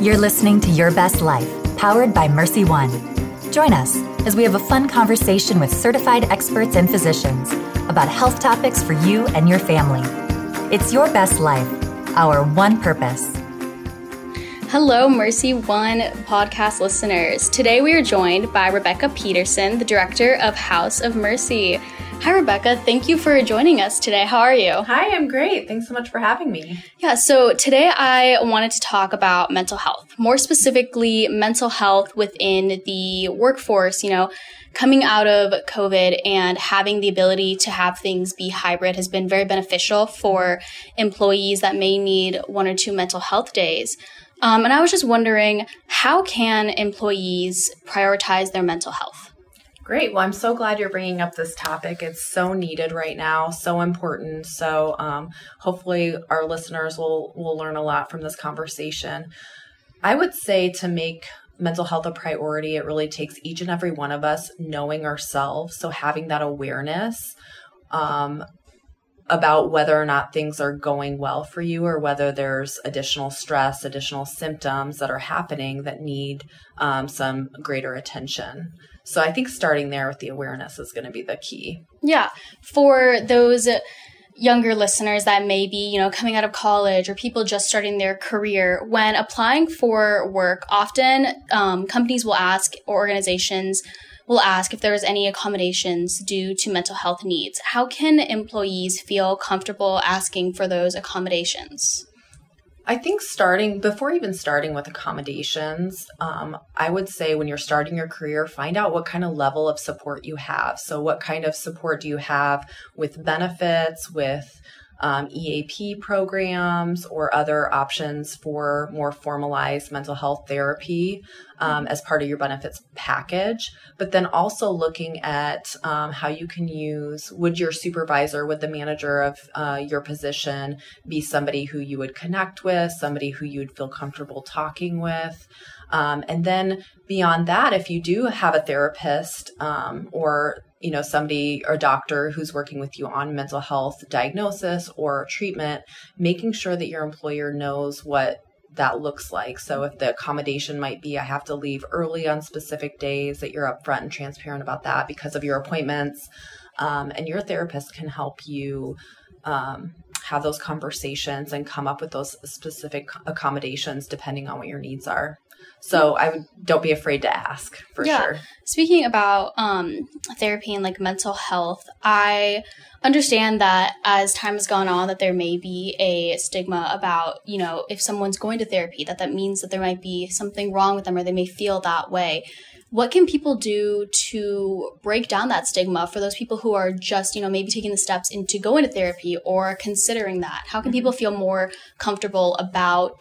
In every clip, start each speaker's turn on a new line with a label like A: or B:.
A: You're listening to Your Best Life, powered by MercyOne. Join us as we have a fun conversation with certified experts and physicians about health topics for you and your family. It's Your Best Life, our one purpose.
B: Hello, Mercy One podcast listeners. Today we are joined by Rebecca Peterson, the director of House of Mercy. Hi, Rebecca. Thank you for joining us today. How are you?
C: Hi, I'm great. Thanks so much for having me.
B: Yeah, so today I wanted to talk about mental health, more specifically, mental health within the workforce. You know, coming out of COVID and having the ability to have things be hybrid has been very beneficial for employees that may need one or two mental health days. Um, and I was just wondering, how can employees prioritize their mental health?
C: Great. Well, I'm so glad you're bringing up this topic. It's so needed right now, so important. So, um, hopefully, our listeners will will learn a lot from this conversation. I would say to make mental health a priority, it really takes each and every one of us knowing ourselves. So, having that awareness um, about whether or not things are going well for you or whether there's additional stress, additional symptoms that are happening that need um, some greater attention. So I think starting there with the awareness is going to be the key.
B: Yeah. For those younger listeners that may be, you know, coming out of college or people just starting their career, when applying for work, often um, companies will ask or organizations will ask if there's any accommodations due to mental health needs. How can employees feel comfortable asking for those accommodations?
C: I think starting before even starting with accommodations, um, I would say when you're starting your career, find out what kind of level of support you have. So, what kind of support do you have with benefits, with um, EAP programs or other options for more formalized mental health therapy um, as part of your benefits package. But then also looking at um, how you can use would your supervisor, would the manager of uh, your position be somebody who you would connect with, somebody who you'd feel comfortable talking with? Um, and then beyond that, if you do have a therapist um, or you know somebody or doctor who's working with you on mental health diagnosis or treatment making sure that your employer knows what that looks like. So if the accommodation might be i have to leave early on specific days that you're upfront and transparent about that because of your appointments um, and your therapist can help you um, have those conversations and come up with those specific accommodations depending on what your needs are so I would don't be afraid to ask for yeah. sure.
B: Speaking about um, therapy and like mental health, I understand that as time has gone on that there may be a stigma about you know if someone's going to therapy that that means that there might be something wrong with them or they may feel that way what can people do to break down that stigma for those people who are just you know maybe taking the steps into going to therapy or considering that how can mm-hmm. people feel more comfortable about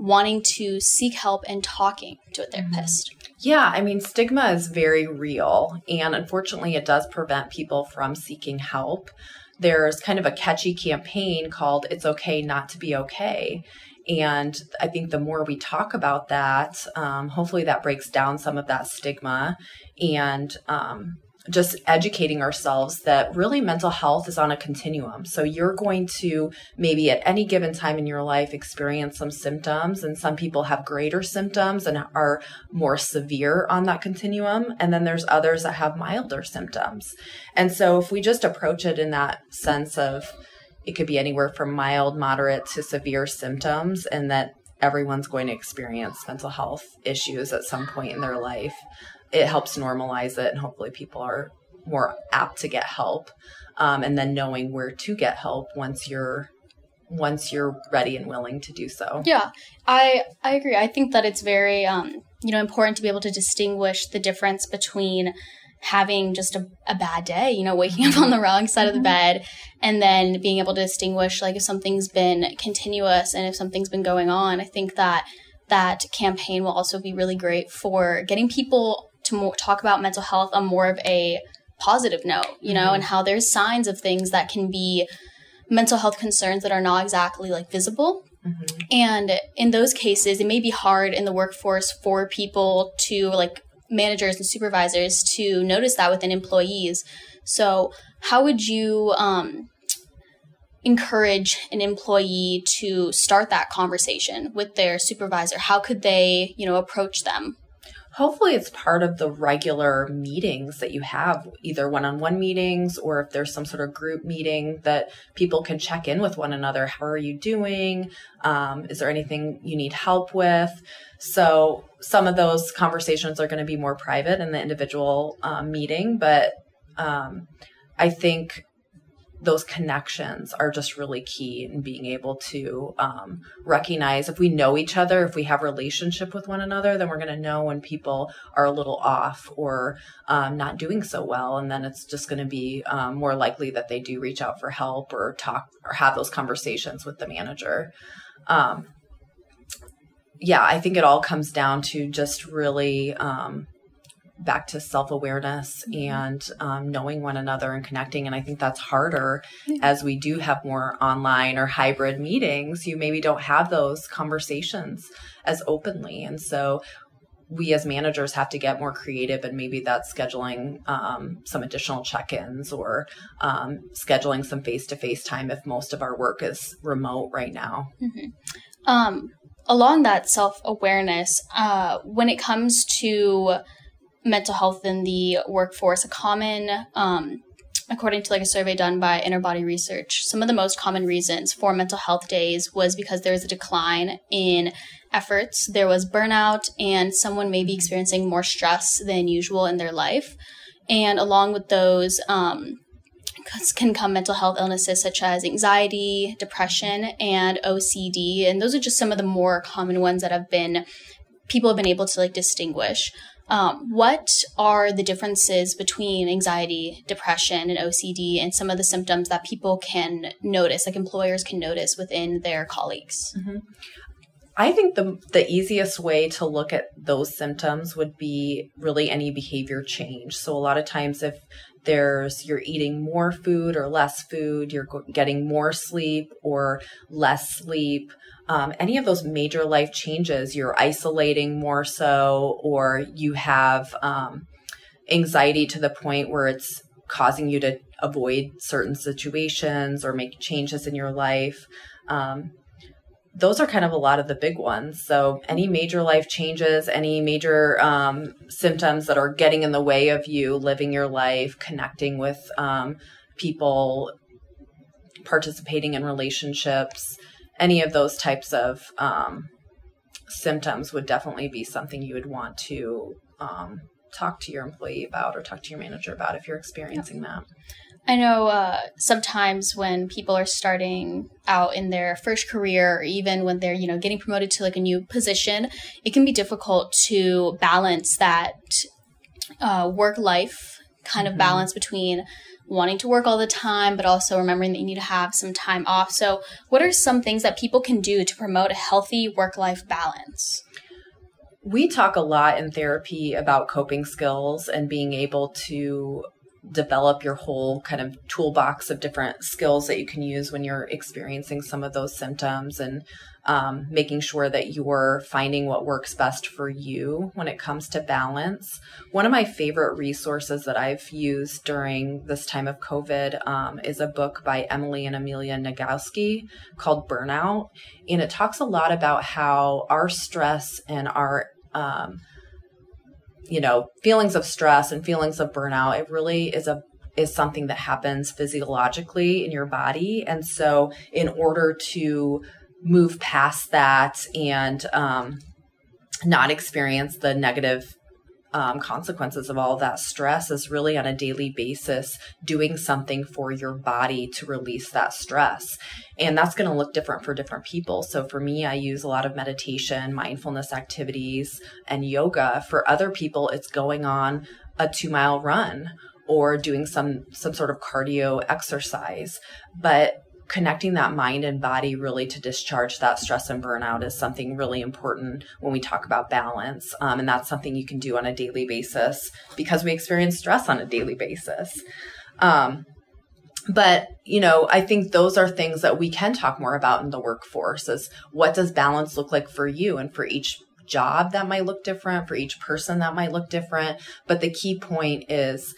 B: wanting to seek help and talking to a therapist.
C: Yeah, I mean, stigma is very real. And unfortunately, it does prevent people from seeking help. There's kind of a catchy campaign called It's Okay Not to Be Okay. And I think the more we talk about that, um, hopefully that breaks down some of that stigma and um, just educating ourselves that really mental health is on a continuum. So you're going to maybe at any given time in your life experience some symptoms, and some people have greater symptoms and are more severe on that continuum. And then there's others that have milder symptoms. And so if we just approach it in that sense of it could be anywhere from mild, moderate to severe symptoms, and that everyone's going to experience mental health issues at some point in their life it helps normalize it and hopefully people are more apt to get help um, and then knowing where to get help once you're once you're ready and willing to do so.
B: Yeah i i agree. I think that it's very um you know important to be able to distinguish the difference between having just a, a bad day you know waking up on the wrong side of the mm-hmm. bed and then being able to distinguish like if something's been continuous and if something's been going on. I think that that campaign will also be really great for getting people to more, talk about mental health on more of a positive note, you know, mm-hmm. and how there's signs of things that can be mental health concerns that are not exactly like visible. Mm-hmm. And in those cases, it may be hard in the workforce for people to like managers and supervisors to notice that within employees. So, how would you um, encourage an employee to start that conversation with their supervisor? How could they, you know, approach them?
C: Hopefully, it's part of the regular meetings that you have, either one on one meetings or if there's some sort of group meeting that people can check in with one another. How are you doing? Um, is there anything you need help with? So, some of those conversations are going to be more private in the individual um, meeting, but um, I think those connections are just really key in being able to um, recognize if we know each other if we have relationship with one another then we're going to know when people are a little off or um, not doing so well and then it's just going to be um, more likely that they do reach out for help or talk or have those conversations with the manager. Um, yeah i think it all comes down to just really um, back to self awareness mm-hmm. and um, knowing one another and connecting. And I think that's harder mm-hmm. as we do have more online or hybrid meetings. You maybe don't have those conversations as openly. And so we as managers have to get more creative and maybe that's scheduling um, some additional check-ins or um, scheduling some face-to-face time if most of our work is remote right now mm-hmm.
B: um, along that self-awareness uh, when it comes to mental health in the workforce, a common, um, according to like a survey done by InnerBody Research, some of the most common reasons for mental health days was because there was a decline in efforts, there was burnout, and someone may be experiencing more stress than usual in their life. And along with those, um, can come mental health illnesses such as anxiety, depression, and OCD. And those are just some of the more common ones that have been people have been able to like distinguish. Um, what are the differences between anxiety, depression, and OCD, and some of the symptoms that people can notice, like employers can notice within their colleagues? Mm-hmm.
C: I think the the easiest way to look at those symptoms would be really any behavior change. So a lot of times if there's you're eating more food or less food, you're getting more sleep or less sleep, um, any of those major life changes, you're isolating more so, or you have um, anxiety to the point where it's causing you to avoid certain situations or make changes in your life. Um, those are kind of a lot of the big ones. So, any major life changes, any major um, symptoms that are getting in the way of you living your life, connecting with um, people, participating in relationships, any of those types of um, symptoms would definitely be something you would want to um, talk to your employee about or talk to your manager about if you're experiencing that.
B: I know uh, sometimes when people are starting out in their first career, or even when they're you know getting promoted to like a new position, it can be difficult to balance that uh, work life kind of mm-hmm. balance between wanting to work all the time, but also remembering that you need to have some time off. So, what are some things that people can do to promote a healthy work life balance?
C: We talk a lot in therapy about coping skills and being able to develop your whole kind of toolbox of different skills that you can use when you're experiencing some of those symptoms and um, making sure that you're finding what works best for you when it comes to balance. One of my favorite resources that I've used during this time of COVID um, is a book by Emily and Amelia Nagoski called Burnout. And it talks a lot about how our stress and our um, you know, feelings of stress and feelings of burnout, it really is a is something that happens physiologically in your body. And so in order to move past that and um, not experience the negative um, consequences of all that stress is really on a daily basis doing something for your body to release that stress. And that's going to look different for different people. So for me, I use a lot of meditation, mindfulness activities, and yoga. For other people, it's going on a two mile run or doing some some sort of cardio exercise. But connecting that mind and body really to discharge that stress and burnout is something really important when we talk about balance. Um, and that's something you can do on a daily basis because we experience stress on a daily basis. Um, but you know i think those are things that we can talk more about in the workforce is what does balance look like for you and for each job that might look different for each person that might look different but the key point is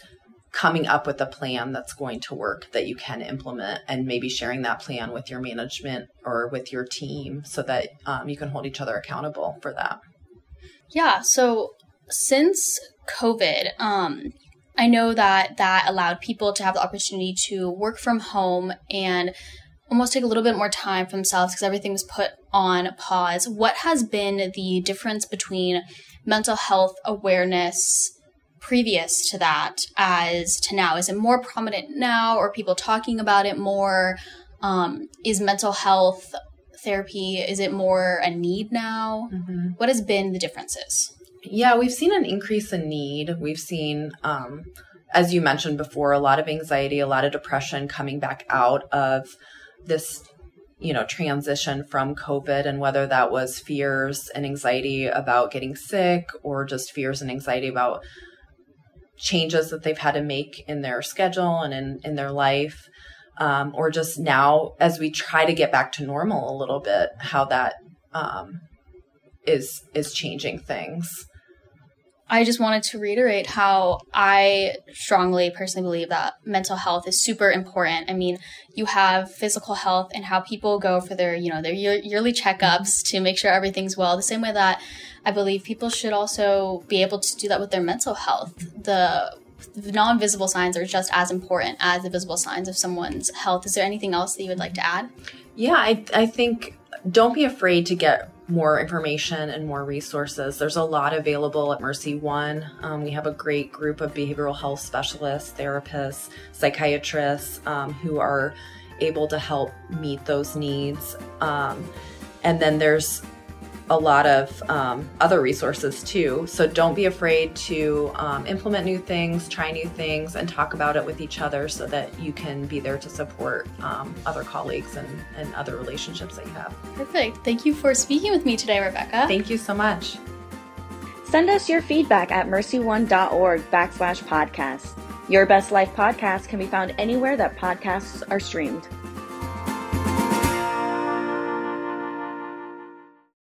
C: coming up with a plan that's going to work that you can implement and maybe sharing that plan with your management or with your team so that um, you can hold each other accountable for that.
B: Yeah so since covid um, i know that that allowed people to have the opportunity to work from home and almost take a little bit more time for themselves because everything was put on pause. What has been the difference between mental health awareness previous to that as to now? Is it more prominent now? Or people talking about it more? Um, is mental health therapy is it more a need now? Mm-hmm. What has been the differences?
C: Yeah, we've seen an increase in need. We've seen, um, as you mentioned before, a lot of anxiety, a lot of depression coming back out of this you know transition from covid and whether that was fears and anxiety about getting sick or just fears and anxiety about changes that they've had to make in their schedule and in, in their life. Um, or just now as we try to get back to normal a little bit, how that um, is is changing things.
B: I just wanted to reiterate how I strongly personally believe that mental health is super important. I mean, you have physical health and how people go for their, you know, their year- yearly checkups to make sure everything's well. The same way that I believe people should also be able to do that with their mental health. The the non-visible signs are just as important as the visible signs of someone's health. Is there anything else that you would like to add?
C: Yeah, I, I think don't be afraid to get more information and more resources. There's a lot available at MercyOne. Um, we have a great group of behavioral health specialists, therapists, psychiatrists um, who are able to help meet those needs. Um, and then there's a lot of um, other resources too. So don't be afraid to um, implement new things, try new things, and talk about it with each other so that you can be there to support um, other colleagues and, and other relationships that you have.
B: Perfect. Thank you for speaking with me today, Rebecca.
C: Thank you so much.
D: Send us your feedback at mercyone.org backslash podcast. Your Best Life podcast can be found anywhere that podcasts are streamed.